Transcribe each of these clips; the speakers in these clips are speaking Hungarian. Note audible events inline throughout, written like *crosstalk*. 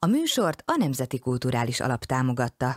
A műsort a Nemzeti Kulturális Alap támogatta.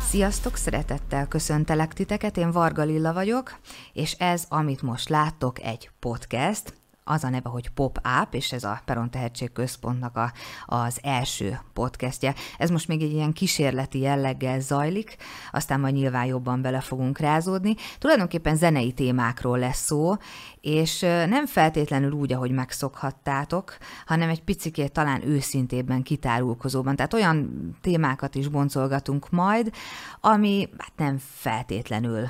Sziasztok, szeretettel köszöntelek titeket, én Varga Lilla vagyok, és ez, amit most láttok, egy podcast, az a neve, hogy Pop-Up, és ez a Peron Tehetség Központnak a, az első podcastje. Ez most még egy ilyen kísérleti jelleggel zajlik, aztán majd nyilván jobban bele fogunk rázódni. Tulajdonképpen zenei témákról lesz szó, és nem feltétlenül úgy, ahogy megszokhattátok, hanem egy picikét talán őszintébben, kitárulkozóban. Tehát olyan témákat is boncolgatunk majd, ami hát nem feltétlenül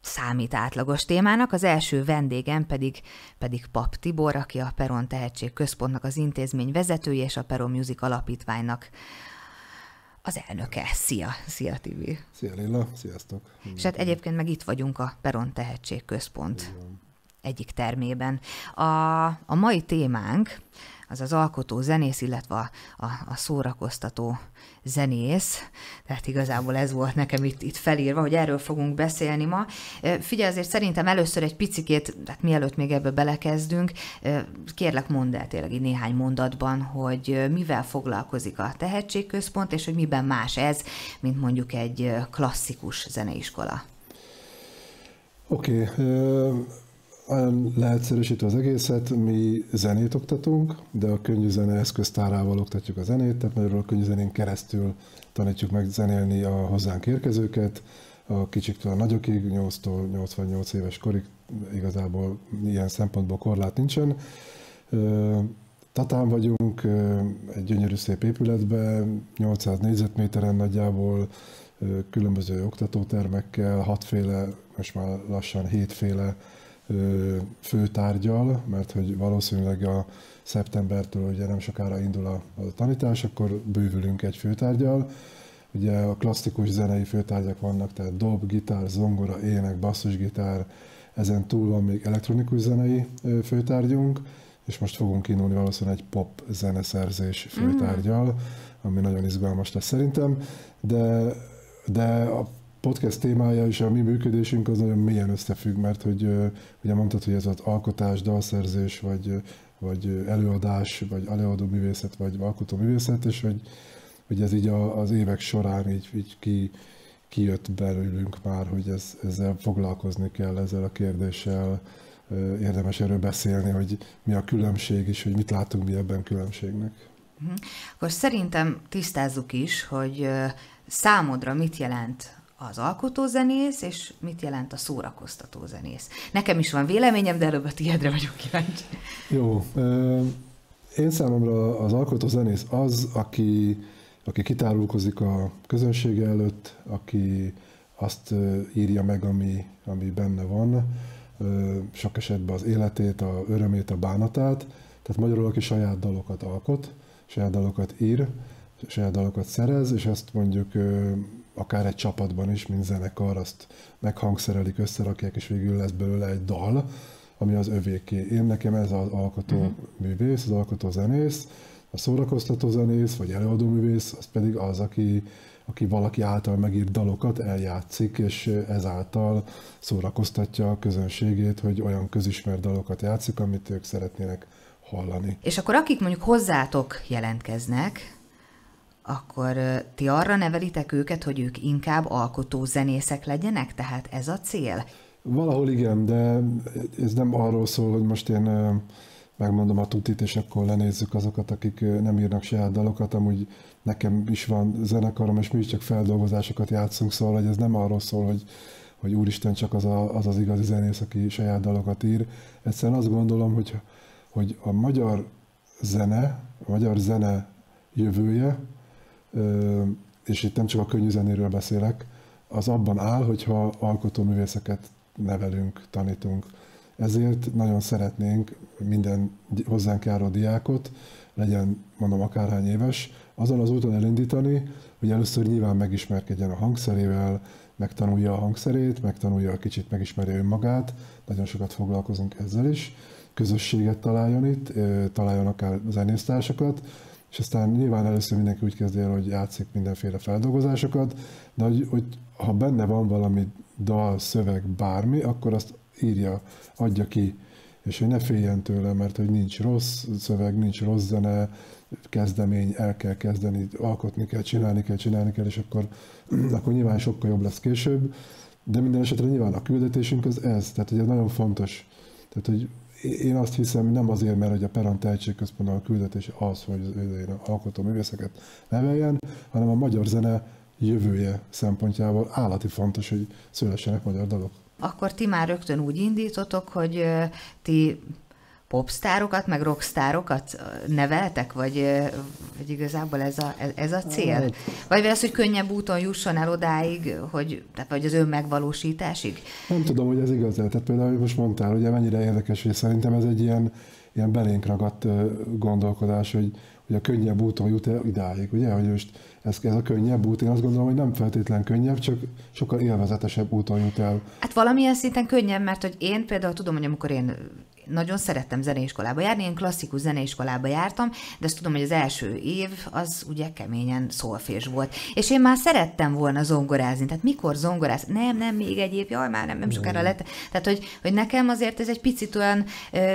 számít átlagos témának. Az első vendégem pedig, pedig Pap Tibor, aki a Peron Tehetség Központnak az intézmény vezetője és a Peron Music Alapítványnak az elnöke. Szia! Szia, Tibi! Szia, Lilla! Sziasztok! És hát egyébként meg itt vagyunk a Peron Tehetség Központ Igen. egyik termében. A, a mai témánk az az alkotó zenész, illetve a, a, a szórakoztató zenész, tehát igazából ez volt nekem itt, itt felírva, hogy erről fogunk beszélni ma. Figyelj, azért szerintem először egy picikét, tehát mielőtt még ebbe belekezdünk, kérlek mondd el tényleg így néhány mondatban, hogy mivel foglalkozik a tehetségközpont, és hogy miben más ez, mint mondjuk egy klasszikus zeneiskola. Oké, okay leegyszerűsítve az egészet, mi zenét oktatunk, de a könnyű zene eszköztárával oktatjuk a zenét, tehát magyarul a könnyű zenén keresztül tanítjuk meg zenélni a hozzánk érkezőket, a kicsiktől a nagyokig, 8-tól 88 éves korig igazából ilyen szempontból korlát nincsen. Tatán vagyunk, egy gyönyörű szép épületben, 800 négyzetméteren nagyjából, különböző oktatótermekkel, hatféle, most már lassan hétféle főtárgyal, mert hogy valószínűleg a szeptembertől ugye nem sokára indul a, a tanítás, akkor bővülünk egy főtárgyal. Ugye a klasszikus zenei főtárgyak vannak, tehát dob, gitár, zongora, ének, basszusgitár, ezen túl van még elektronikus zenei főtárgyunk, és most fogunk indulni valószínűleg egy pop zeneszerzés főtárgyal, ami nagyon izgalmas lesz szerintem, de, de a podcast témája és a mi működésünk az nagyon mélyen összefügg, mert hogy ugye mondtad, hogy ez az alkotás, dalszerzés, vagy, vagy előadás, vagy előadó művészet, vagy alkotó művészet, és hogy, hogy ez így a, az évek során így, így ki, kijött belőlünk már, hogy ez, ezzel foglalkozni kell, ezzel a kérdéssel, érdemes erről beszélni, hogy mi a különbség, és hogy mit látunk mi ebben különbségnek. Mhm. Akkor szerintem tisztázzuk is, hogy számodra mit jelent az alkotózenész, és mit jelent a szórakoztató zenész. Nekem is van véleményem, de előbb a tiédre vagyok kíváncsi. Jó. Én számomra az alkotózenész az, aki, aki kitárulkozik a közönsége előtt, aki azt írja meg, ami, ami benne van, sok esetben az életét, a örömét, a bánatát, tehát magyarul, aki saját dalokat alkot, saját dalokat ír, saját dalokat szerez, és azt mondjuk akár egy csapatban is, mint zenekar, azt meghangszerelik, összerakják, és végül lesz belőle egy dal, ami az övéké. Én nekem ez az alkotó uh-huh. művész, az alkotó zenész, a szórakoztató zenész, vagy előadó művész, az pedig az, aki, aki valaki által megírt dalokat eljátszik, és ezáltal szórakoztatja a közönségét, hogy olyan közismert dalokat játszik, amit ők szeretnének hallani. És akkor akik mondjuk hozzátok jelentkeznek, akkor ti arra nevelitek őket, hogy ők inkább alkotó zenészek legyenek? Tehát ez a cél? Valahol igen, de ez nem arról szól, hogy most én megmondom a tutit, és akkor lenézzük azokat, akik nem írnak saját dalokat. Amúgy nekem is van zenekarom, és mi is csak feldolgozásokat játszunk, szóval hogy ez nem arról szól, hogy, hogy úristen csak az, a, az az igazi zenész, aki saját dalokat ír. Egyszerűen azt gondolom, hogy, hogy a magyar zene, a magyar zene jövője, és itt nem csak a könnyű zenéről beszélek, az abban áll, hogyha alkotóművészeket nevelünk, tanítunk. Ezért nagyon szeretnénk minden hozzánk járó diákot, legyen mondom akárhány éves, azon az úton elindítani, hogy először nyilván megismerkedjen a hangszerével, megtanulja a hangszerét, megtanulja a kicsit, megismerje önmagát, nagyon sokat foglalkozunk ezzel is, közösséget találjon itt, találjon akár zenésztársakat, és aztán nyilván először mindenki úgy kezdi el, hogy játszik mindenféle feldolgozásokat, de hogy, hogy ha benne van valami dal, szöveg, bármi, akkor azt írja, adja ki, és hogy ne féljen tőle, mert hogy nincs rossz szöveg, nincs rossz zene, kezdemény, el kell kezdeni, alkotni kell, csinálni kell, csinálni kell, és akkor, *clears throat* akkor nyilván sokkal jobb lesz később, de minden esetre nyilván a küldetésünk az ez, tehát hogy ez nagyon fontos. Tehát, hogy én azt hiszem, nem azért, mert hogy a Peron Tehetségközpontban a küldetés az, hogy az alkotó művészeket neveljen, hanem a magyar zene jövője szempontjából állati fontos, hogy szülessenek magyar dalok. Akkor ti már rögtön úgy indítotok, hogy ti popstárokat, meg rockstárokat neveltek, vagy, vagy igazából ez a, ez a cél? Vagy az, hogy könnyebb úton jusson el odáig, hogy, tehát vagy az önmegvalósításig? Nem tudom, hogy ez igaz. Tehát például most mondtál, ugye mennyire érdekes, hogy szerintem ez egy ilyen, ilyen belénk ragadt gondolkodás, hogy, hogy a könnyebb úton jut el idáig, ugye, hogy most ez, ez a könnyebb út, én azt gondolom, hogy nem feltétlen könnyebb, csak sokkal élvezetesebb úton jut el. Hát valamilyen szinten könnyebb, mert hogy én például tudom, hogy amikor én nagyon szerettem zeneiskolába járni, én klasszikus zeneiskolába jártam, de azt tudom, hogy az első év az ugye keményen szolfés volt. És én már szerettem volna zongorázni, tehát mikor zongoráz? Nem, nem, még egy év, jaj, már nem, nem sokára lett. Tehát, hogy, hogy nekem azért ez egy picit olyan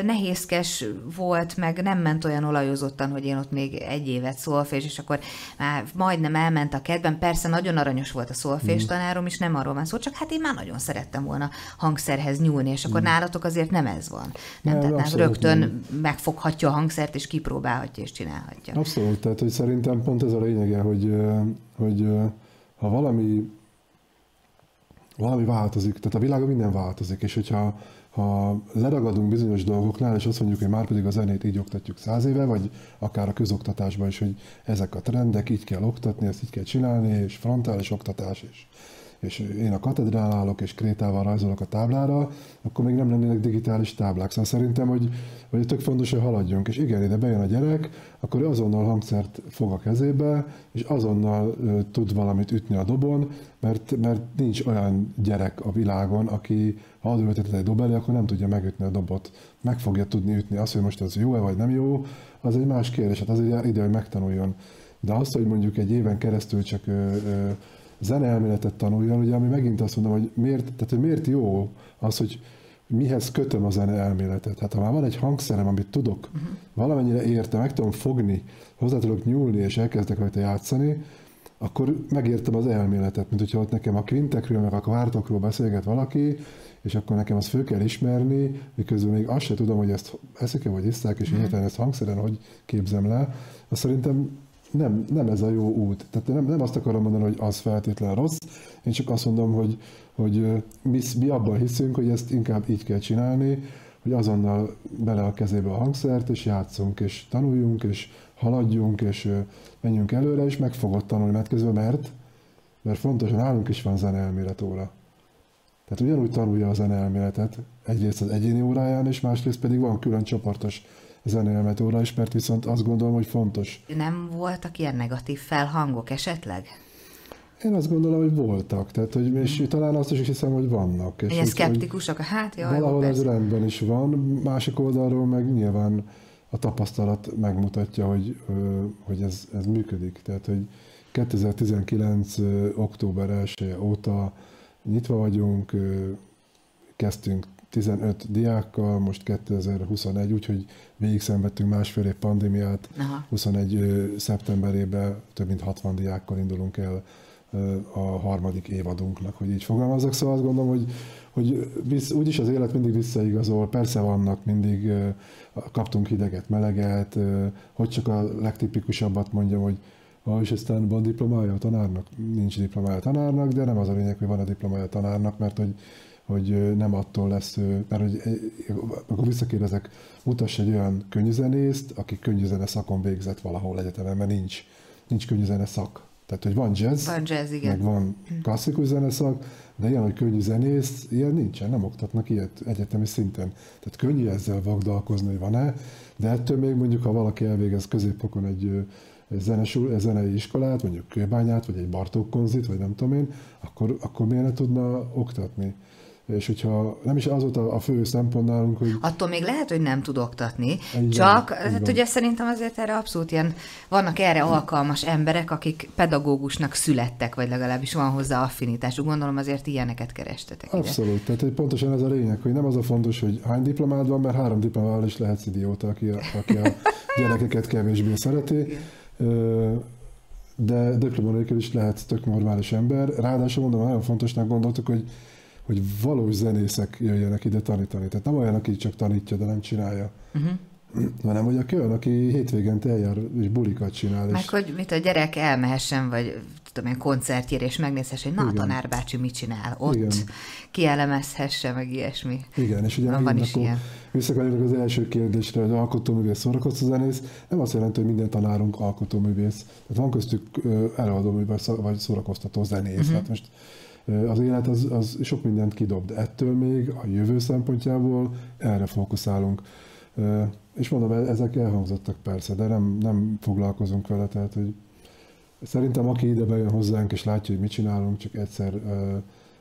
nehézkes volt, meg nem ment olyan olajozottan, hogy én ott még egy évet szolfés, és akkor már majdnem elment a kedvem. Persze nagyon aranyos volt a szolfés mm. tanárom, és nem arról van szó, csak hát én már nagyon szerettem volna hangszerhez nyúlni, és akkor mm. nálatok azért nem ez van. Nem, nem, tehát nem rögtön nem. megfoghatja a hangszert, és kipróbálhatja, és csinálhatja. Abszolút, tehát hogy szerintem pont ez a lényege, hogy, hogy ha valami valami változik, tehát a világon minden változik, és hogyha ha leragadunk bizonyos dolgoknál, és azt mondjuk, hogy már pedig a zenét így oktatjuk száz éve, vagy akár a közoktatásban is, hogy ezek a trendek, így kell oktatni, ezt így kell csinálni, és frontális oktatás, és és én a katedrál állok, és krétával rajzolok a táblára, akkor még nem lennének digitális táblák. Szóval szerintem, hogy, hogy tök fontos, hogy haladjunk. És igen, ide bejön a gyerek, akkor azonnal hangszert fog a kezébe, és azonnal ö, tud valamit ütni a dobon, mert, mert nincs olyan gyerek a világon, aki ha adőltetett egy dob elé, akkor nem tudja megütni a dobot. Meg fogja tudni ütni. Azt, hogy most ez jó-e vagy nem jó, az egy más kérdés. Hát az ide, hogy megtanuljon. De azt, hogy mondjuk egy éven keresztül csak ö, ö, zeneelméletet tanuljon, ugye, ami megint azt mondom, hogy miért, tehát, hogy miért jó az, hogy mihez kötöm a zene elméletet. Hát ha már van egy hangszerem, amit tudok, uh-huh. valamennyire értem, meg tudom fogni, hozzá tudok nyúlni, és elkezdek rajta játszani, akkor megértem az elméletet, mint hogyha ott nekem a kvintekről, meg a kvártokról beszélget valaki, és akkor nekem azt föl kell ismerni, miközben még azt se tudom, hogy ezt eszik-e, vagy iszták, és uh-huh. ezt hangszeren hogy képzem le. Azt szerintem nem, nem ez a jó út. Tehát nem, nem azt akarom mondani, hogy az feltétlen rossz, én csak azt mondom, hogy, hogy mi, mi abban hiszünk, hogy ezt inkább így kell csinálni, hogy azonnal bele a kezébe a hangszert, és játszunk, és tanuljunk, és haladjunk, és menjünk előre, és meg fogod tanulni mert közben, mert, mert fontos, hogy nálunk is van zeneelmélet óra. Tehát ugyanúgy tanulja a zeneelméletet, egyrészt az egyéni óráján, és másrészt pedig van külön csoportos zenélmet óra is, mert viszont azt gondolom, hogy fontos. Nem voltak ilyen negatív felhangok esetleg? Én azt gondolom, hogy voltak, tehát, hogy, és hmm. talán azt is hiszem, hogy vannak. És Ilyen szkeptikusok, hát jaj, Valahol ez rendben is van, másik oldalról meg nyilván a tapasztalat megmutatja, hogy, hogy ez, ez működik. Tehát, hogy 2019. október 1 óta nyitva vagyunk, kezdtünk 15 diákkal, most 2021, úgyhogy végig szenvedtünk másfél év pandémiát. Aha. 21 szeptemberében több mint 60 diákkal indulunk el a harmadik évadunknak, hogy így fogalmazok. Szóval azt gondolom, hogy, hogy visz, úgyis az élet mindig visszaigazol. Persze vannak, mindig kaptunk hideget, meleget, hogy csak a legtipikusabbat mondjam, hogy Ah, és aztán van diplomája a tanárnak? Nincs diplomája a tanárnak, de nem az a lényeg, hogy van a diplomája a tanárnak, mert hogy hogy nem attól lesz, mert hogy akkor visszakérdezek, mutass egy olyan könnyűzenészt, aki könnyűzene szakon végzett valahol egyetemen, mert nincs, nincs könnyűzene szak. Tehát, hogy van jazz, van jazz igen. meg van klasszikus zeneszak, de ilyen, hogy könnyű zenész, ilyen nincsen, nem oktatnak ilyet egyetemi szinten. Tehát könnyű ezzel vagdalkozni, hogy van-e, de ettől még mondjuk, ha valaki elvégez középfokon egy zenesul, zenei iskolát, mondjuk kőbányát, vagy egy Bartók konzit, vagy nem tudom én, akkor, akkor miért ne tudna oktatni? És hogyha nem is az volt a, a fő szempont nálunk, hogy... Attól még lehet, hogy nem tud oktatni, Igen, csak hát ugye szerintem azért erre abszolút ilyen, vannak erre alkalmas emberek, akik pedagógusnak születtek, vagy legalábbis van hozzá affinitás. Gondolom azért ilyeneket kerestetek Abszolút, ide. tehát hogy pontosan ez a lényeg, hogy nem az a fontos, hogy hány diplomád van, mert három diplomával is lehetsz idióta, aki a, aki a *laughs* gyerekeket kevésbé szereti. De diploma nélkül is lehet tök normális ember. Ráadásul mondom, nagyon fontosnak gondoltuk, hogy hogy valós zenészek jöjjenek ide tanítani. Tehát nem olyan, aki csak tanítja, de nem csinálja. Uh-huh hanem hogy a olyan, aki hétvégente eljár és bulikat csinál. Meg és... hogy mit a gyerek elmehessen, vagy tudom én, koncertjére, és megnézhessen, hogy na, Igen. a tanárbácsi mit csinál ott, Igen. kielemezhesse, meg ilyesmi. Igen, és ugye van, van is ilyen. Visszakanyarodok az első kérdésre, hogy alkotóművész, szórakoztató zenész, nem azt jelenti, hogy minden tanárunk alkotóművész. Tehát van köztük előadóművész, vagy szórakoztató zenész. Uh-huh. Hát most az élet az, az sok mindent kidob, de ettől még a jövő szempontjából erre fókuszálunk. És mondom, e-, ezek elhangzottak persze, de nem, nem foglalkozunk vele, tehát hogy szerintem aki ide bejön hozzánk és látja, hogy mit csinálunk, csak egyszer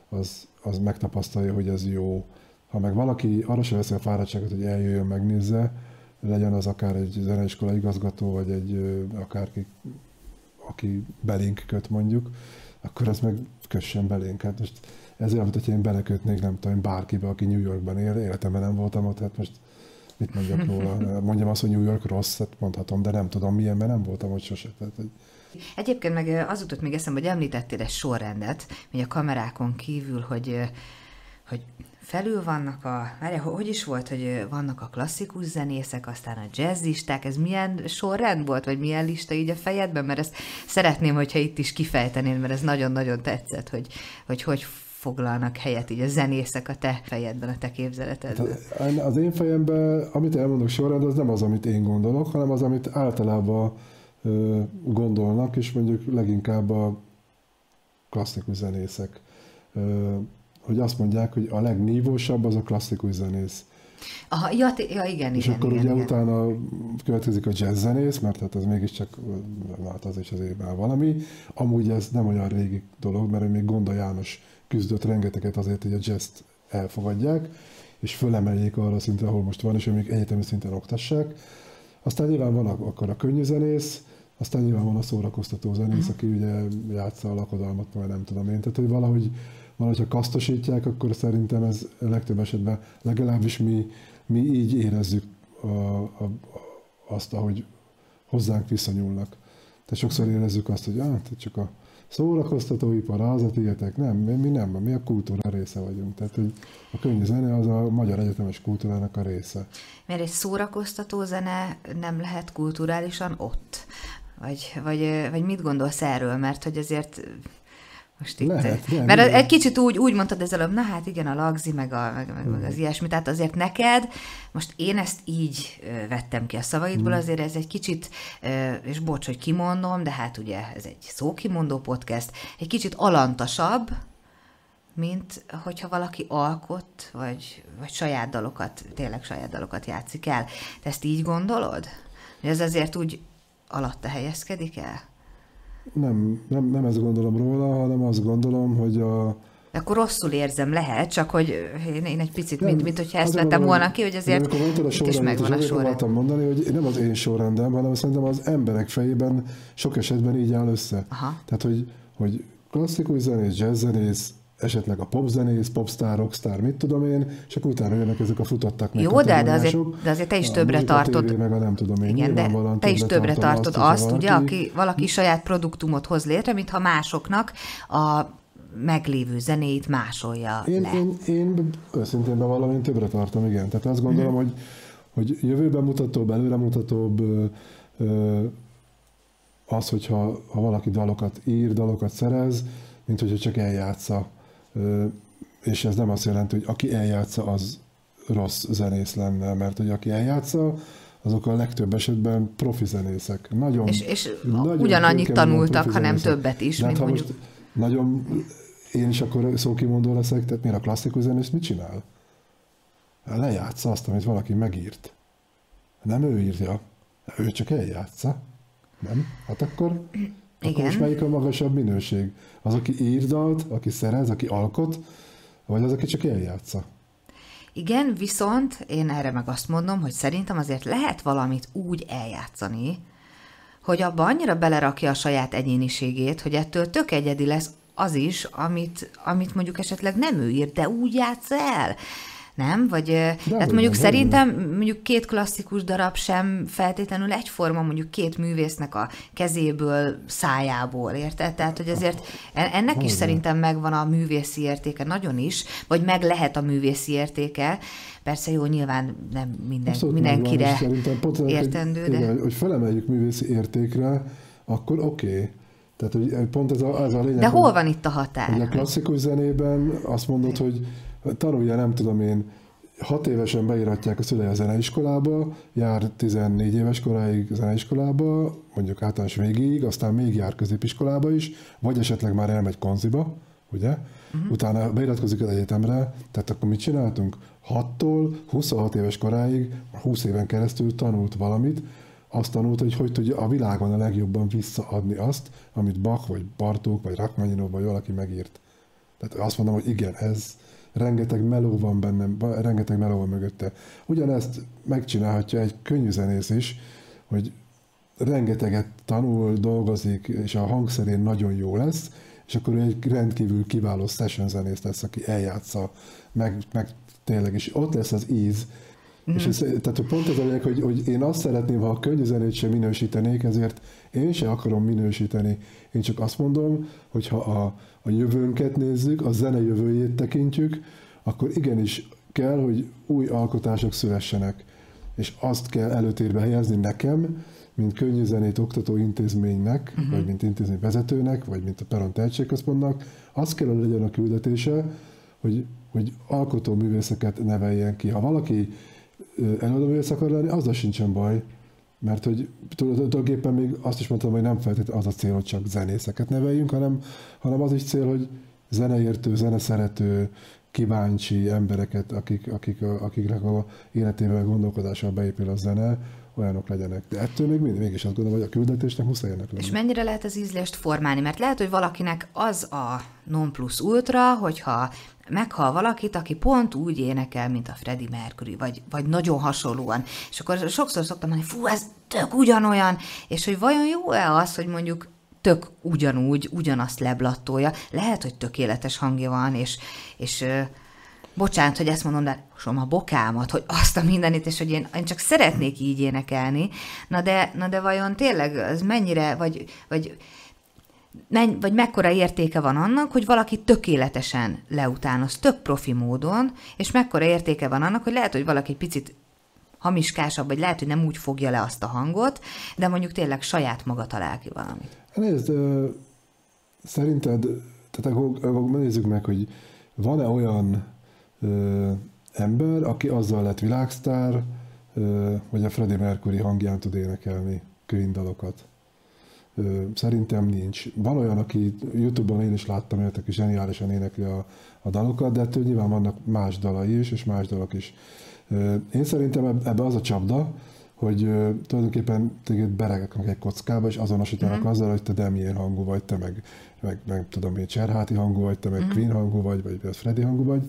az, az megtapasztalja, hogy ez jó. Ha meg valaki arra sem veszi a fáradtságot, hogy eljöjjön, megnézze, legyen az akár egy zeneiskola igazgató, vagy egy akárki, aki belénk köt mondjuk, akkor az meg kössen belénk. Hát most ezért, amit hogyha én belekötnék, nem tudom, bárkibe, aki New Yorkban él, életemben nem voltam ott, hát most mit mondjak róla? *laughs* Mondjam azt, hogy New York rossz, hát mondhatom, de nem tudom milyen, mert nem voltam ott sose. Tehát, hogy... Egyébként meg az jutott még eszembe, hogy említettél egy sorrendet, hogy a kamerákon kívül, hogy, hogy felül vannak a, várja, hogy is volt, hogy vannak a klasszikus zenészek, aztán a jazzisták, ez milyen sorrend volt, vagy milyen lista így a fejedben, mert ezt szeretném, hogyha itt is kifejtenél, mert ez nagyon-nagyon tetszett, hogy hogy, hogy foglalnak helyet így a zenészek a te fejedben, a te képzeletedben? Hát, az én fejemben, amit elmondok sorrend, az nem az, amit én gondolok, hanem az, amit általában gondolnak, és mondjuk leginkább a klasszikus zenészek. Hogy azt mondják, hogy a legnívósabb az a klasszikus zenész. Aha, ja, ja igen, És igen, akkor igen, ugye igen. utána következik a jazz zenész, mert hát az mégiscsak, hát az is azért már valami. Amúgy ez nem olyan régi dolog, mert még Gonda János küzdött rengeteget azért, hogy a jazz elfogadják, és fölemeljék arra szintre, ahol most van, és hogy még egyetemi szinten oktassák. Aztán nyilván van akkor a könnyű zenész, aztán nyilván van a szórakoztató zenész, aki ugye játsza a lakodalmat, vagy nem tudom én. Tehát, hogy valahogy, valahogy ha kasztosítják, akkor szerintem ez legtöbb esetben, legalábbis mi, mi így érezzük a, a, azt, ahogy hozzánk viszonyulnak. Tehát sokszor érezzük azt, hogy ah, csak a szórakoztatóipar, az a tietek, nem, mi, mi nem, mi a kultúra része vagyunk. Tehát hogy a könnyű zene az a magyar egyetemes kultúrának a része. Mert egy szórakoztató zene nem lehet kulturálisan ott? Vagy, vagy, vagy mit gondolsz erről? Mert hogy azért most itt, Lehet, nem, mert nem. egy kicsit úgy, úgy mondtad ez előbb, na hát igen, a lagzi, meg, a, meg, meg, meg az ilyesmi, tehát azért neked, most én ezt így vettem ki a szavaidból, hmm. azért ez egy kicsit, és bocs, hogy kimondom, de hát ugye ez egy szókimondó podcast, egy kicsit alantasabb, mint hogyha valaki alkot, vagy, vagy saját dalokat, tényleg saját dalokat játszik el. Te ezt így gondolod? Hogy ez azért úgy alatta helyezkedik el? Nem, nem, nem ezt gondolom róla, hanem azt gondolom, hogy a... Akkor rosszul érzem, lehet, csak hogy én, én egy picit, nem, mint, mint hogyha ezt vettem volna ki, hogy azért amikor itt is megvan a sorrend. mondani, hogy nem az én sorrendem, hanem szerintem az emberek fejében sok esetben így áll össze. Aha. Tehát, hogy, hogy klasszikus zenész, jazzzenész, esetleg a popzenész, popstar, rockstar, mit tudom én, és akkor utána jönnek ezek a futottak meg Jó, de, de, azért, de azért te is többre tartod. TV, meg a nem tudom én, Igen, de te is többre tartod azt, azt ugye, aki valaki saját produktumot hoz létre, mintha másoknak a meglévő zenéit másolja én, le. Én, én őszintén bevallom, én többre tartom, igen. Tehát azt gondolom, hmm. hogy, hogy jövőben mutatóbb, előremutatóbb az, hogyha ha valaki dalokat ír, dalokat szerez, mint hogyha csak eljátsza és ez nem azt jelenti, hogy aki eljátsza, az rossz zenész lenne, mert hogy aki eljátsza, azok a legtöbb esetben profi zenészek. Nagyon, és, és nagyon ugyanannyit tanultak, hanem többet is, mint ha mondjuk... nagyon, én is akkor szókimondó leszek, tehát miért a klasszikus zenész mit csinál? Lejátsza azt, amit valaki megírt. Nem ő írja, ő csak eljátsza. Nem? Hát akkor, Igen. akkor most melyik a magasabb minőség? Az, aki ír dalt, aki szerez, aki alkot, Vagy az, aki csak eljátsza. Igen, viszont én erre meg azt mondom, hogy szerintem azért lehet valamit úgy eljátszani, hogy abba annyira belerakja a saját egyéniségét, hogy ettől tök egyedi lesz az is, amit, amit mondjuk esetleg nem ő írt, de úgy játsz el nem? Vagy de hát mondjuk nem, szerintem nem. mondjuk két klasszikus darab sem feltétlenül egyforma, mondjuk két művésznek a kezéből, szájából, érted? Tehát, hogy azért ennek is szerintem megvan a művészi értéke, nagyon is, vagy meg lehet a művészi értéke, Persze jó, nyilván nem minden, Abszolút mindenkire pont értendő, hogy, de... Igen, hogy felemeljük művészi értékre, akkor oké. Okay. Tehát, hogy pont ez a, ez a lényeg. De hol van itt a határ? Hogy a klasszikus zenében azt mondod, hogy tanulja, nem tudom én, hat évesen beíratják a szülei a zeneiskolába, jár 14 éves koráig zeneiskolába, mondjuk általános végéig, aztán még jár középiskolába is, vagy esetleg már elmegy konziba, ugye? Uh-huh. Utána beiratkozik az egyetemre, tehát akkor mit csináltunk? 6-tól 26 éves koráig, 20 éven keresztül tanult valamit, azt tanult, hogy hogy tudja a világon a legjobban visszaadni azt, amit Bach, vagy Bartók, vagy Rachmaninov, vagy valaki megírt. Tehát azt mondom, hogy igen, ez, rengeteg meló van bennem, rengeteg meló van mögötte. Ugyanezt megcsinálhatja egy könnyű zenész is, hogy rengeteget tanul, dolgozik, és a hangszerén nagyon jó lesz, és akkor ő egy rendkívül kiváló session zenész lesz, aki eljátsza, meg, meg tényleg, és ott lesz az íz, Mm. És ez, tehát pont ez a lényeg, hogy, hogy én azt szeretném, ha a könnyű zenét sem minősítenék, ezért én sem akarom minősíteni. Én csak azt mondom, hogy ha a, a jövőnket nézzük, a zene jövőjét tekintjük, akkor igenis kell, hogy új alkotások szülessenek. És azt kell előtérbe helyezni nekem, mint könnyű zenét oktató intézménynek, uh-huh. vagy mint intézmény vezetőnek, vagy mint a Peron Tehetségközpontnak, az kell, hogy legyen a küldetése, hogy, hogy alkotó művészeket neveljen ki. Ha valaki előadóművész akar lenni, azzal sincsen baj, mert hogy tulajdonképpen még azt is mondtam, hogy nem feltétlenül az a cél, hogy csak zenészeket neveljünk, hanem, hanem az is cél, hogy zeneértő, zeneszerető, kíváncsi embereket, akik, akik, akiknek a életével, gondolkodással beépül a zene, olyanok legyenek. De ettől még mindig, mégis azt gondolom, hogy a küldetésnek muszáj ennek lenni. És mennyire lehet az ízlést formálni? Mert lehet, hogy valakinek az a non plus ultra, hogyha meghal valakit, aki pont úgy énekel, mint a Freddie Mercury, vagy, vagy nagyon hasonlóan. És akkor sokszor szoktam mondani, fú, ez tök ugyanolyan, és hogy vajon jó-e az, hogy mondjuk tök ugyanúgy, ugyanazt leblattolja. Lehet, hogy tökéletes hangja van, és, és bocsánat, hogy ezt mondom, de som a bokámat, hogy azt a mindenit, és hogy én, én csak szeretnék így énekelni. Na de, na de vajon tényleg ez mennyire, vagy, vagy menny, vagy mekkora értéke van annak, hogy valaki tökéletesen leutánoz, tök profi módon, és mekkora értéke van annak, hogy lehet, hogy valaki egy picit hamiskásabb, vagy lehet, hogy nem úgy fogja le azt a hangot, de mondjuk tényleg saját maga talál ki valamit. Nézd, szerinted, tehát akkor, nézzük meg, hogy van-e olyan ö, ember, aki azzal lett világsztár, ö, hogy a Freddie Mercury hangján tud énekelni Queen dalokat? Ö, szerintem nincs. Van olyan, aki Youtube-on én is láttam olyat, aki zseniálisan énekli a, a dalokat, de ettől nyilván vannak más dalai is, és más dalok is. Ö, én szerintem ebbe az a csapda, hogy uh, tulajdonképpen téged beregeknek egy kockába, és azonosítanak uh-huh. azzal, hogy te Demien hangú vagy, te meg, meg, meg tudom én, Cserháti hangú vagy, te meg uh-huh. Queen hangú vagy, vagy Freddy hangú vagy.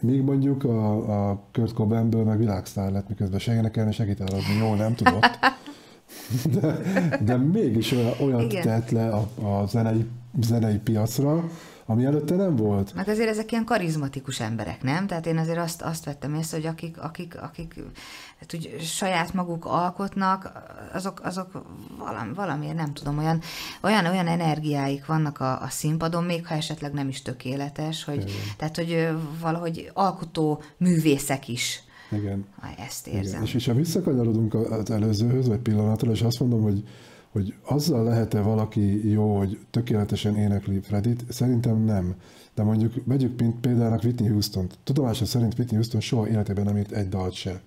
Míg mondjuk a, a Kurt Cobainből meg világsztár lett, miközben se énekelni, se gitározni jól nem tudott. De, de mégis olyat tett le a, a zenei, zenei piacra, ami előtte nem volt. Meg azért ezek ilyen karizmatikus emberek, nem? Tehát én azért azt, azt vettem észre, hogy akik, akik, akik hát úgy saját maguk alkotnak, azok, azok valami, valamiért nem tudom, olyan, olyan, olyan energiáik vannak a, a színpadon, még ha esetleg nem is tökéletes, hogy, Igen. tehát hogy valahogy alkotó művészek is. Igen. Ezt érzem. Igen. És, és ha visszakanyarodunk az előzőhöz, vagy pillanatra, és azt mondom, hogy hogy azzal lehet-e valaki jó, hogy tökéletesen énekli Fredit? Szerintem nem. De mondjuk vegyük példának Whitney houston -t. Tudomása szerint Whitney Houston soha életében nem írt egy dalt se.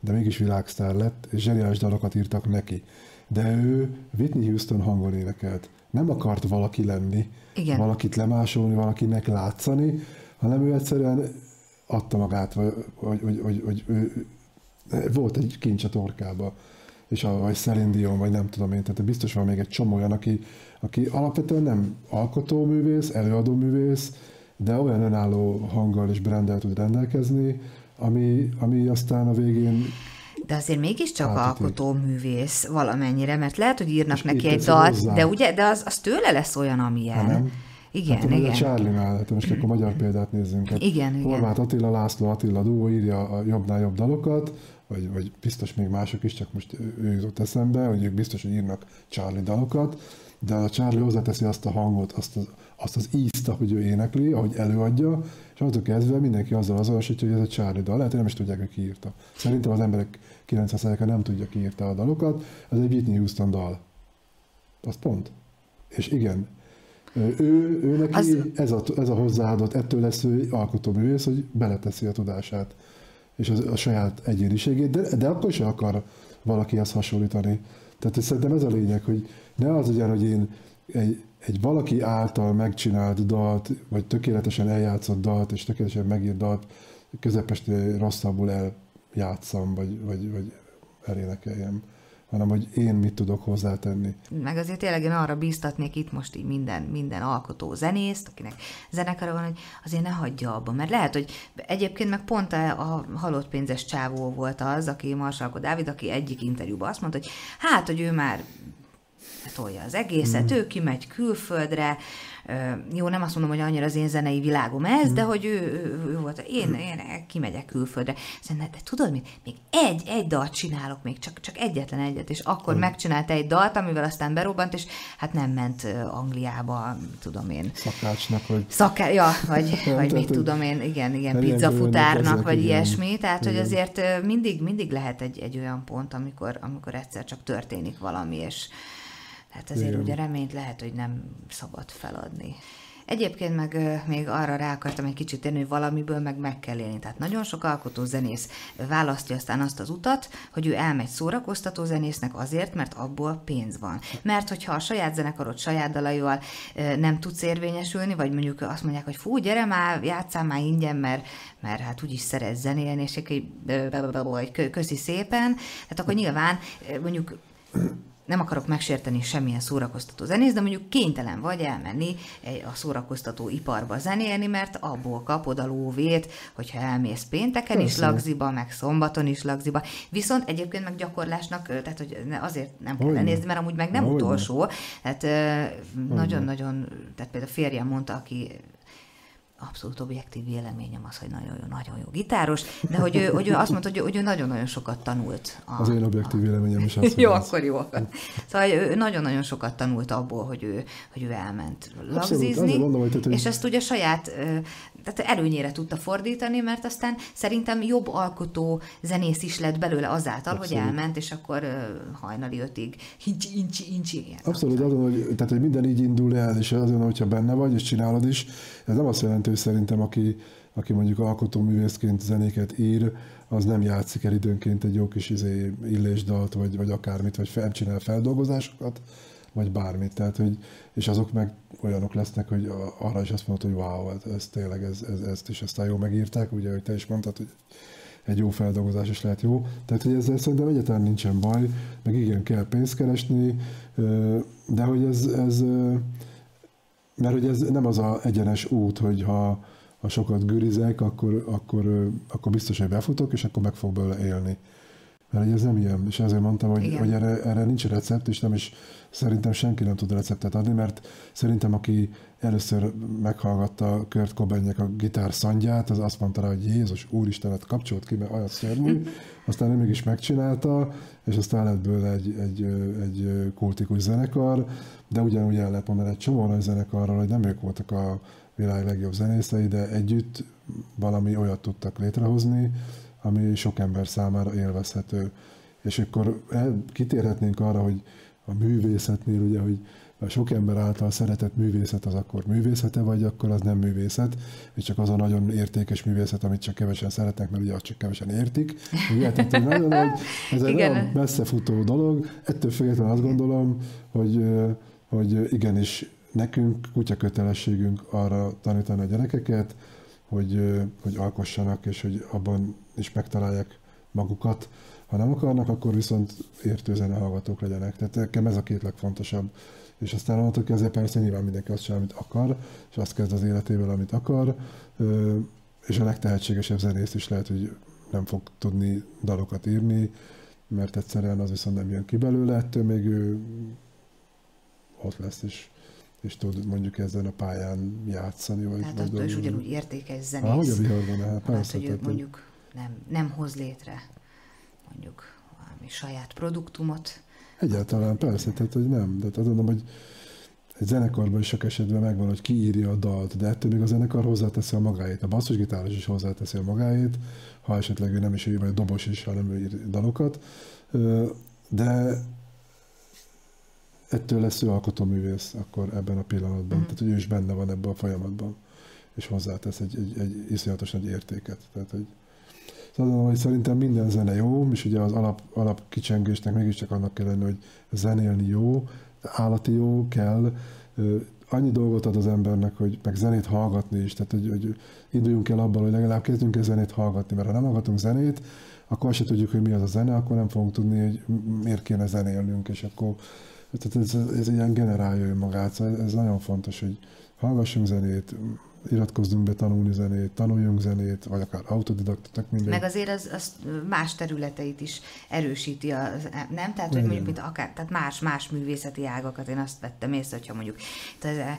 De mégis világsztár lett, és zseniális dalokat írtak neki. De ő Whitney Houston hangon énekelt. Nem akart valaki lenni, Igen. valakit lemásolni, valakinek látszani, hanem ő egyszerűen adta magát, hogy, hogy, hogy, hogy, hogy ő, volt egy kincs a torkába és a, vagy Celine Dion, vagy nem tudom én, tehát biztos van még egy csomó olyan, aki, aki alapvetően nem alkotóművész, előadóművész, de olyan önálló hanggal és brandel tud rendelkezni, ami, ami aztán a végén de azért mégiscsak alkotó művész valamennyire, mert lehet, hogy írnak és neki egy dalt, hozzá. de ugye, de az, az tőle lesz olyan, amilyen. Ha nem. Igen, hát, igen. A Charlie-nál, hát most akkor magyar példát nézzünk. Hát igen, Horváth igen. Attila, László Attila Dó írja a jobbnál jobb dalokat, vagy, vagy biztos még mások is, csak most ő jutott eszembe, hogy ők biztos, hogy írnak Charlie dalokat, de a Charlie hozzáteszi azt a hangot, azt az, azt az ízt, ahogy ő énekli, ahogy előadja, és attól kezdve mindenki azzal azonosítja, hogy ez egy Charlie dal. Lehet, hogy nem is tudják, hogy ki írta. Szerintem az emberek 90%-a nem tudja, ki írta a dalokat. Ez egy Whitney Houston dal. Az pont. És igen, ő, ő neki az... ez, a, ez a hozzáadott, ettől lesz ő alkotóművész, hogy beleteszi a tudását és a, a saját egyéniségét, de, de akkor sem akar valakihez hasonlítani. Tehát szerintem ez a lényeg, hogy ne az legyen, hogy én egy, egy valaki által megcsinált dalt, vagy tökéletesen eljátszott dalt, és tökéletesen megírt dalt közepeste rosszabbul eljátszam, vagy, vagy, vagy elénekeljem hanem hogy én mit tudok hozzátenni. Meg azért tényleg én arra bíztatnék itt most így minden, minden alkotó zenészt, akinek zenekara van, hogy azért ne hagyja abba, mert lehet, hogy egyébként meg pont a halott pénzes csávó volt az, aki Marsalko Dávid, aki egyik interjúban azt mondta, hogy hát, hogy ő már tolja az egészet, mm. ő kimegy külföldre, jó, nem azt mondom, hogy annyira az én zenei világom ez, mm. de hogy ő, ő, ő volt, én, én kimegyek külföldre. Szerintem, de tudod mit? Még egy, egy dalt csinálok még, csak, csak egyetlen egyet, és akkor mm. megcsinált egy dalt, amivel aztán berobbant, és hát nem ment Angliába, tudom én. Szakácsnak, vagy... Szaká... Ja, vagy, nem, vagy mit tudom én, igen, igen, pizzafutárnak, vagy igen. ilyesmi, tehát, igen. hogy azért mindig, mindig lehet egy, egy olyan pont, amikor, amikor egyszer csak történik valami, és Hát azért Igen. ugye reményt lehet, hogy nem szabad feladni. Egyébként meg még arra rá akartam egy kicsit tenni, hogy valamiből meg meg kell élni. Tehát nagyon sok alkotó zenész választja aztán azt az utat, hogy ő elmegy szórakoztató zenésznek azért, mert abból pénz van. Mert hogyha a saját zenekarod saját dalaival nem tudsz érvényesülni, vagy mondjuk azt mondják, hogy fú, gyere már, játszál már ingyen, mert, mert hát úgyis szeretsz zenélni, és egy köszi szépen, tehát akkor nyilván mondjuk nem akarok megsérteni semmilyen szórakoztató zenész, de mondjuk kénytelen vagy elmenni a szórakoztató iparba zenélni, mert abból kapod a lóvét, hogyha elmész pénteken Persze. is lagziba, meg szombaton is lagziba. Viszont egyébként meg gyakorlásnak, tehát hogy azért nem kell lenézni, mert amúgy meg nem Hogyne. utolsó. Tehát nagyon-nagyon, tehát például férjem mondta, aki abszolút objektív véleményem az, hogy nagyon jó, nagyon jó gitáros, de hogy ő, hogy ő azt mondta, hogy ő, hogy ő nagyon-nagyon sokat tanult. A, az én objektív a... véleményem is az. *laughs* jó, akkor jó. Szóval ő nagyon-nagyon sokat tanult abból, hogy ő, hogy ő elment lagzizni, mondom, hogy, tehát, és ezt ugye saját tehát előnyére tudta fordítani, mert aztán szerintem jobb alkotó zenész is lett belőle azáltal, Abszolút. hogy elment, és akkor hajnali ötig incsi, incsi, incsi. Ilyen Abszolút, azon, hogy, tehát, hogy minden így indul el, és azon, hogyha benne vagy, és csinálod is, ez nem azt jelenti, hogy szerintem, aki, aki mondjuk alkotóművészként zenéket ír, az nem játszik el időnként egy jó kis izé, illésdalt, vagy, vagy akármit, vagy fel, csinál feldolgozásokat, vagy bármit. Tehát, hogy, és azok meg olyanok lesznek, hogy arra is azt mondod, hogy wow, ez, tényleg, ez, ez, ezt is aztán jó megírták, ugye, hogy te is mondtad, hogy egy jó feldolgozás is lehet jó. Tehát, hogy ezzel szerintem egyáltalán nincsen baj, meg igen, kell pénzt keresni, de hogy ez, ez mert hogy ez nem az a egyenes út, hogy ha, ha sokat gürizek, akkor, akkor, akkor biztos, hogy befutok, és akkor meg fog belőle élni. Mert ez nem ilyen, és ezért mondtam, hogy, hogy erre, erre nincs recept, és nem is szerintem senki nem tud receptet adni, mert szerintem aki először meghallgatta Kurt Cobainnek a gitár szandját, az azt mondta rá, hogy Jézus, Úristenet, kapcsolt ki, mert olyan szörnyű, aztán ő mégis megcsinálta, és aztán lett bőle egy, egy, egy kultikus zenekar, de ugyanúgy el lehet mondani egy csomó nagy zenekarral, hogy nem ők voltak a világ legjobb zenészei, de együtt valami olyat tudtak létrehozni, ami sok ember számára élvezhető. És akkor el, kitérhetnénk arra, hogy a művészetnél, ugye, hogy a sok ember által szeretett művészet az akkor művészete, vagy akkor az nem művészet, és csak az a nagyon értékes művészet, amit csak kevesen szeretnek, mert ugye azt csak kevesen értik. Ugye, tehát, hogy nagyon, hogy ez egy olyan messzefutó dolog. Ettől függetlenül azt gondolom, hogy, hogy igenis nekünk kutya kötelességünk arra tanítani a gyerekeket, hogy, hogy alkossanak, és hogy abban is megtalálják magukat. Ha nem akarnak, akkor viszont értő hallgatók legyenek. Tehát nekem ez a két legfontosabb. és aztán onnantól kezdve persze nyilván mindenki azt csinál, amit akar, és azt kezd az életével, amit akar, és a legtehetségesebb zenész is lehet, hogy nem fog tudni dalokat írni, mert egyszerűen az viszont nem jön ki belőle, ettől még ő ott lesz, és, és tud mondjuk ezen a pályán játszani. Vagy Tehát attól is ugyanúgy értékes zenész. Ahogy a viharban, hát persze. hogy mondjuk nem, nem hoz létre mondjuk valami saját produktumot. Egyáltalán persze, tehát hogy nem. De azt mondom, hogy egy zenekarban is sok esetben megvan, hogy kiírja a dalt, de ettől még a zenekar hozzáteszi a magáét. A basszusgitáros is hozzáteszi a magáét, ha esetleg ő nem is ő, vagy a dobos is, hanem ő ír dalokat. De ettől lesz ő alkotóművész akkor ebben a pillanatban. Mm. Tehát, hogy ő is benne van ebben a folyamatban, és hozzátesz egy, egy, egy iszonyatos nagy értéket. Tehát, hogy Szóval hogy szerintem minden zene jó, és ugye az alap, alap kicsengésnek mégiscsak annak kell lenni, hogy zenélni jó, állati jó, kell, annyi dolgot ad az embernek, hogy meg zenét hallgatni is, tehát hogy, hogy induljunk el abban, hogy legalább kezdjünk el zenét hallgatni, mert ha nem hallgatunk zenét, akkor se tudjuk, hogy mi az a zene, akkor nem fogunk tudni, hogy miért kéne zenélnünk, és akkor tehát ez, ez ilyen generálja önmagát, szóval ez nagyon fontos, hogy hallgassunk zenét, iratkozzunk be tanulni zenét, tanuljunk zenét, vagy akár autodidakta, tök minden. Meg azért az, az más területeit is erősíti, az, nem? Tehát, hogy mondjuk, mint akár, tehát más, más művészeti ágakat, én azt vettem észre, hogyha mondjuk tehát eh,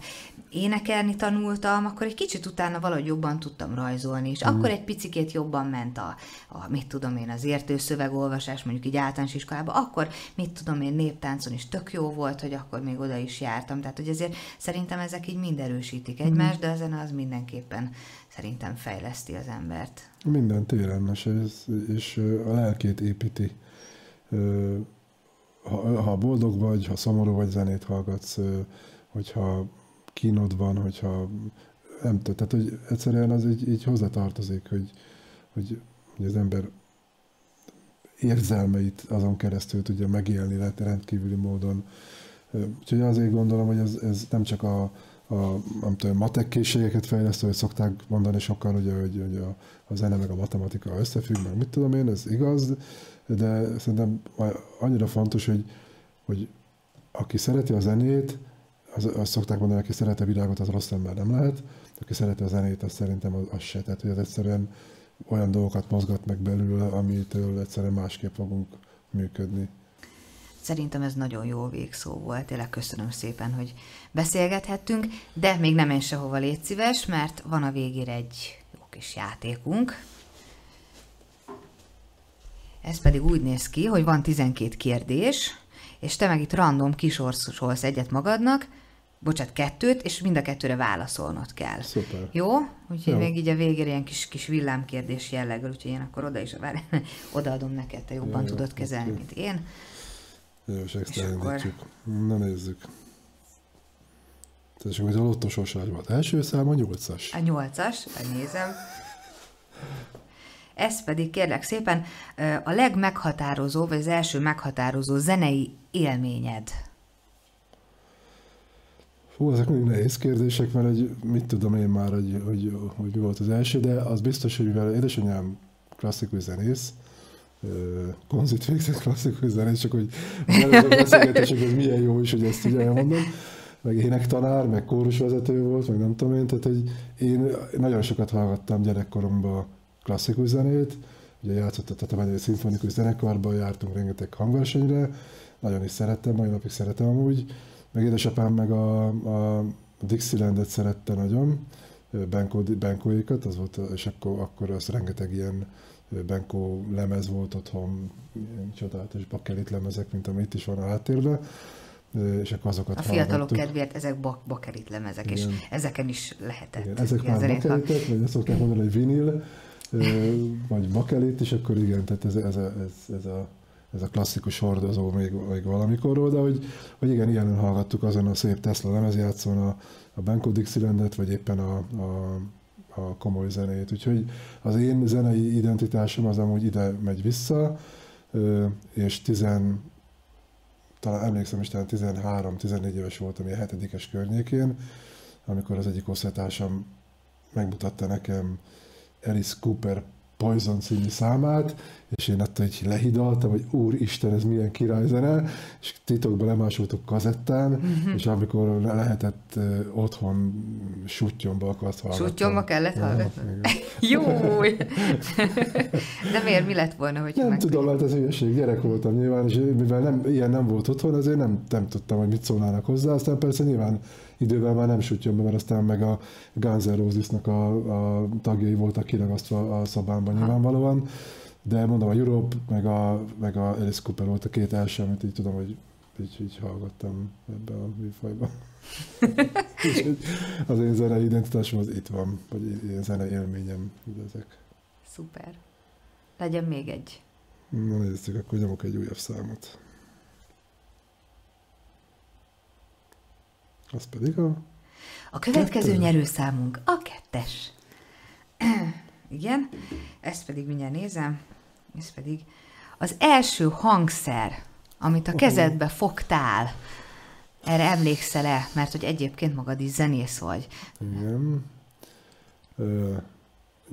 énekelni tanultam, akkor egy kicsit utána valahogy jobban tudtam rajzolni, és mm. akkor egy picikét jobban ment a, a, mit tudom én, az értő szövegolvasás, mondjuk így általános iskolában, akkor mit tudom én, néptáncon is tök jó volt, hogy akkor még oda is jártam, tehát hogy azért szerintem ezek így mind erősítik egymást, mm. de ezen az mindenképpen szerintem fejleszti az embert. Minden téren, és, és a lelkét építi. Ha, ha boldog vagy, ha szomorú vagy, zenét hallgatsz, hogyha kínod van, hogyha nem tudom, tehát hogy egyszerűen az így, így hozzátartozik, hogy, hogy, hogy az ember érzelmeit azon keresztül tudja megélni lehet rendkívüli módon. Úgyhogy azért gondolom, hogy ez, ez nem csak a, a, nem tudom, matek készségeket fejlesztő, hogy szokták mondani sokan, ugye, hogy, hogy a, a zene meg a matematika összefügg, meg mit tudom én, ez igaz, de szerintem annyira fontos, hogy, hogy aki szereti a zenét, az, azt szokták mondani, aki szereti a világot, az rossz ember nem lehet, aki szereti a zenét, az szerintem az, az se. Tehát, hogy az egyszerűen olyan dolgokat mozgat meg belőle, amitől egyszerűen másképp fogunk működni. Szerintem ez nagyon jó végszó volt, tényleg köszönöm szépen, hogy beszélgethettünk, de még nem én sehova légy szíves, mert van a végére egy jó kis játékunk. Ez pedig úgy néz ki, hogy van 12 kérdés, és te meg itt random kisorsolsz egyet magadnak, bocsát, kettőt, és mind a kettőre válaszolnod kell. Szuper. Jó? Úgyhogy Jó. még így a végére ilyen kis, kis villámkérdés jelleggel, úgyhogy én akkor oda is várj, *laughs* odaadom neked, te jobban Jó, tudod kezelni, mint én. Jó, és ezt elindítjuk. Akkor... Na nézzük. Tehát hogy a lottó volt. Első szám a nyolcas. A nyolcas, nézem. Ez pedig kérlek szépen a legmeghatározó, vagy az első meghatározó zenei élményed. Hú, ezek mindig nehéz kérdések, mert egy, mit tudom én már, hogy, hogy, hogy mi volt az első, de az biztos, hogy mivel édesanyám klasszikus zenész, konzit végzett klasszikus zenész, csak hogy a beszélgetések, ez milyen jó is, hogy ezt így elmondom. Meg énektanár, meg kórusvezető volt, meg nem tudom én, tehát hogy én nagyon sokat hallgattam gyerekkoromban klasszikus zenét, ugye játszott a Tatabányai Szimfonikus Zenekarban, jártunk rengeteg hangversenyre, nagyon is szerettem, mai napig szeretem amúgy, meg édesapám meg a, a Dixielandet szerette nagyon, Benko, Benkóékat, az volt, és akkor, akkor az rengeteg ilyen Benko lemez volt otthon, ilyen csodálatos bakelit lemezek, mint amit is van a háttérben, és akkor azokat A fiatalok hallgattuk. kedvéért ezek bak bakelit lemezek, Igen. és ezeken is lehetett. Igen, ezek már bakelitek, vagy azt szokták mondani, hogy vinil, vagy bakelit, és akkor igen, tehát ez, ez, a, ez, ez a ez a klasszikus hordozó még, még valamikorról, de hogy, hogy igen, ilyen hallgattuk azon a szép Tesla lemezjátszón a, a Benko Dixielandet, vagy éppen a, a, a komoly zenét. Úgyhogy az én zenei identitásom az amúgy ide megy vissza, és tizen, talán emlékszem is, talán 13-14 éves voltam, ilyen hetedikes környékén, amikor az egyik osztálytársam megmutatta nekem Alice Cooper Poison című számát, és én attól így lehidaltam, hogy úristen, ez milyen királyzene, és titokban lemásoltuk kazettán, uh-huh. és amikor lehetett uh, otthon sutyomba akart hallgatni. Sutyomba kellett hallgatni? *laughs* Jó! De miért, mi lett volna, hogy Nem tudom, mert ez hülyeség, gyerek voltam nyilván, és mivel nem, ilyen nem volt otthon, azért nem, nem tudtam, hogy mit szólnának hozzá, aztán persze nyilván idővel már nem sutyomba, mert aztán meg a Guns N' Roses-nak a, a tagjai voltak kiragasztva a szobámban nyilvánvalóan, de mondom, a Europe, meg a, meg a Alice Cooper volt a két első, amit így tudom, hogy így, így hallgattam ebbe a műfajba. *laughs* az én zenei identitásom az itt van, vagy ilyen zenei élményem, ezek. Szuper. Legyen még egy. Na nézzük, akkor nyomok egy újabb számot. Az pedig a... A következő kettő. nyerőszámunk a kettes. *clears throat* Igen, ezt pedig mindjárt nézem, ez pedig az első hangszer, amit a kezedbe fogtál, erre emlékszel-e? Mert hogy egyébként magad is zenész vagy. Igen. Uh,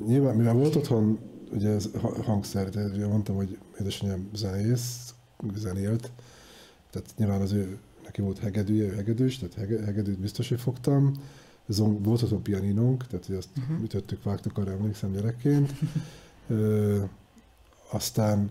nyilván, mivel volt otthon ugye ez hangszer, de ugye mondtam, hogy édesanyám zenész, zenélt, tehát nyilván az ő, neki volt hegedűje, ő hegedűs, tehát hege, hegedűt biztos, hogy fogtam. Zong, volt otthon pianinónk, tehát hogy azt uh-huh. ütöttük, vágtuk, arra emlékszem gyerekként. Ö, aztán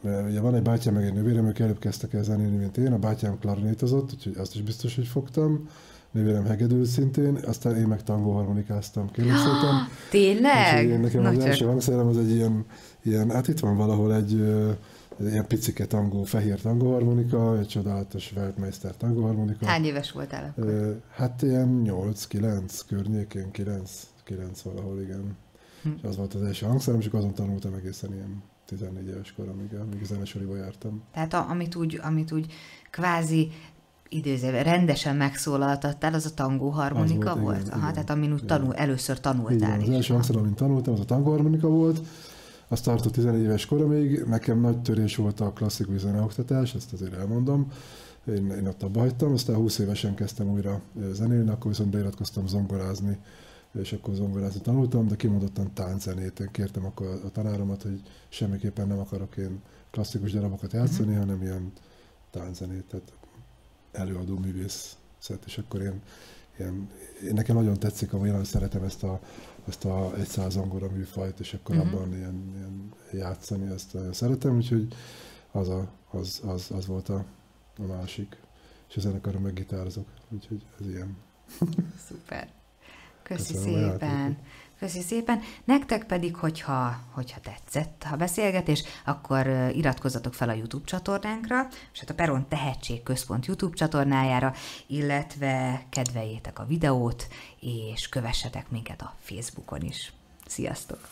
mert ugye van egy bátyám, meg egy nővérem, ők előbb kezdtek el zenélni, mint én, a bátyám klarinétozott, úgyhogy azt is biztos, hogy fogtam. Nővérem hegedül szintén, aztán én meg tangó harmonikáztam, kérlek szépen. *gasps* Tényleg? Én nekem az első hangszerem az egy ilyen, ilyen, hát itt van valahol egy ilyen picike tangó, fehér tangóharmonika, egy csodálatos Weltmeister tangóharmonika. Hány éves voltál akkor? Hát ilyen 8-9 környékén, 9, 9 valahol, igen. Hm. És az volt az első hangszerem, és azon tanultam egészen ilyen 14 éves koromig, amíg zenesoriba jártam. Tehát a, amit, úgy, amit úgy kvázi idézőben rendesen megszólaltattál, az a tangó harmonika volt? volt? Igen, Aha, igen, tehát amin úgy tanul, először tanultál igen, is. Az első hangszer, amit tanultam, az a tangó harmonika volt, azt tartott 14 éves koromig, nekem nagy törés volt a klasszikus zeneoktatás, ezt azért elmondom. Én, én ott abba hagytam, aztán 20 évesen kezdtem újra zenélni, akkor viszont beiratkoztam zongorázni és akkor zongorázni tanultam, de kimondottan tánczenét. Én kértem akkor a tanáromat, hogy semmiképpen nem akarok én klasszikus darabokat játszani, uh-huh. hanem ilyen tánczenét, tehát előadó művész szett, és akkor én, ilyen, én nekem nagyon tetszik, amilyen nagyon szeretem ezt a, ezt a egy száz zongora műfajt, és akkor uh-huh. abban ilyen, ilyen játszani, ezt nagyon szeretem, úgyhogy az, a, az, az, az volt a, a másik. És a zenekarra meg gitározok, úgyhogy ez ilyen. Szuper. Köszi Köszönöm szépen. Köszi szépen. Nektek pedig, hogyha, hogyha tetszett a beszélgetés, akkor iratkozzatok fel a YouTube csatornánkra, és hát a Peron Tehetség Központ YouTube csatornájára, illetve kedveljétek a videót, és kövessetek minket a Facebookon is. Sziasztok!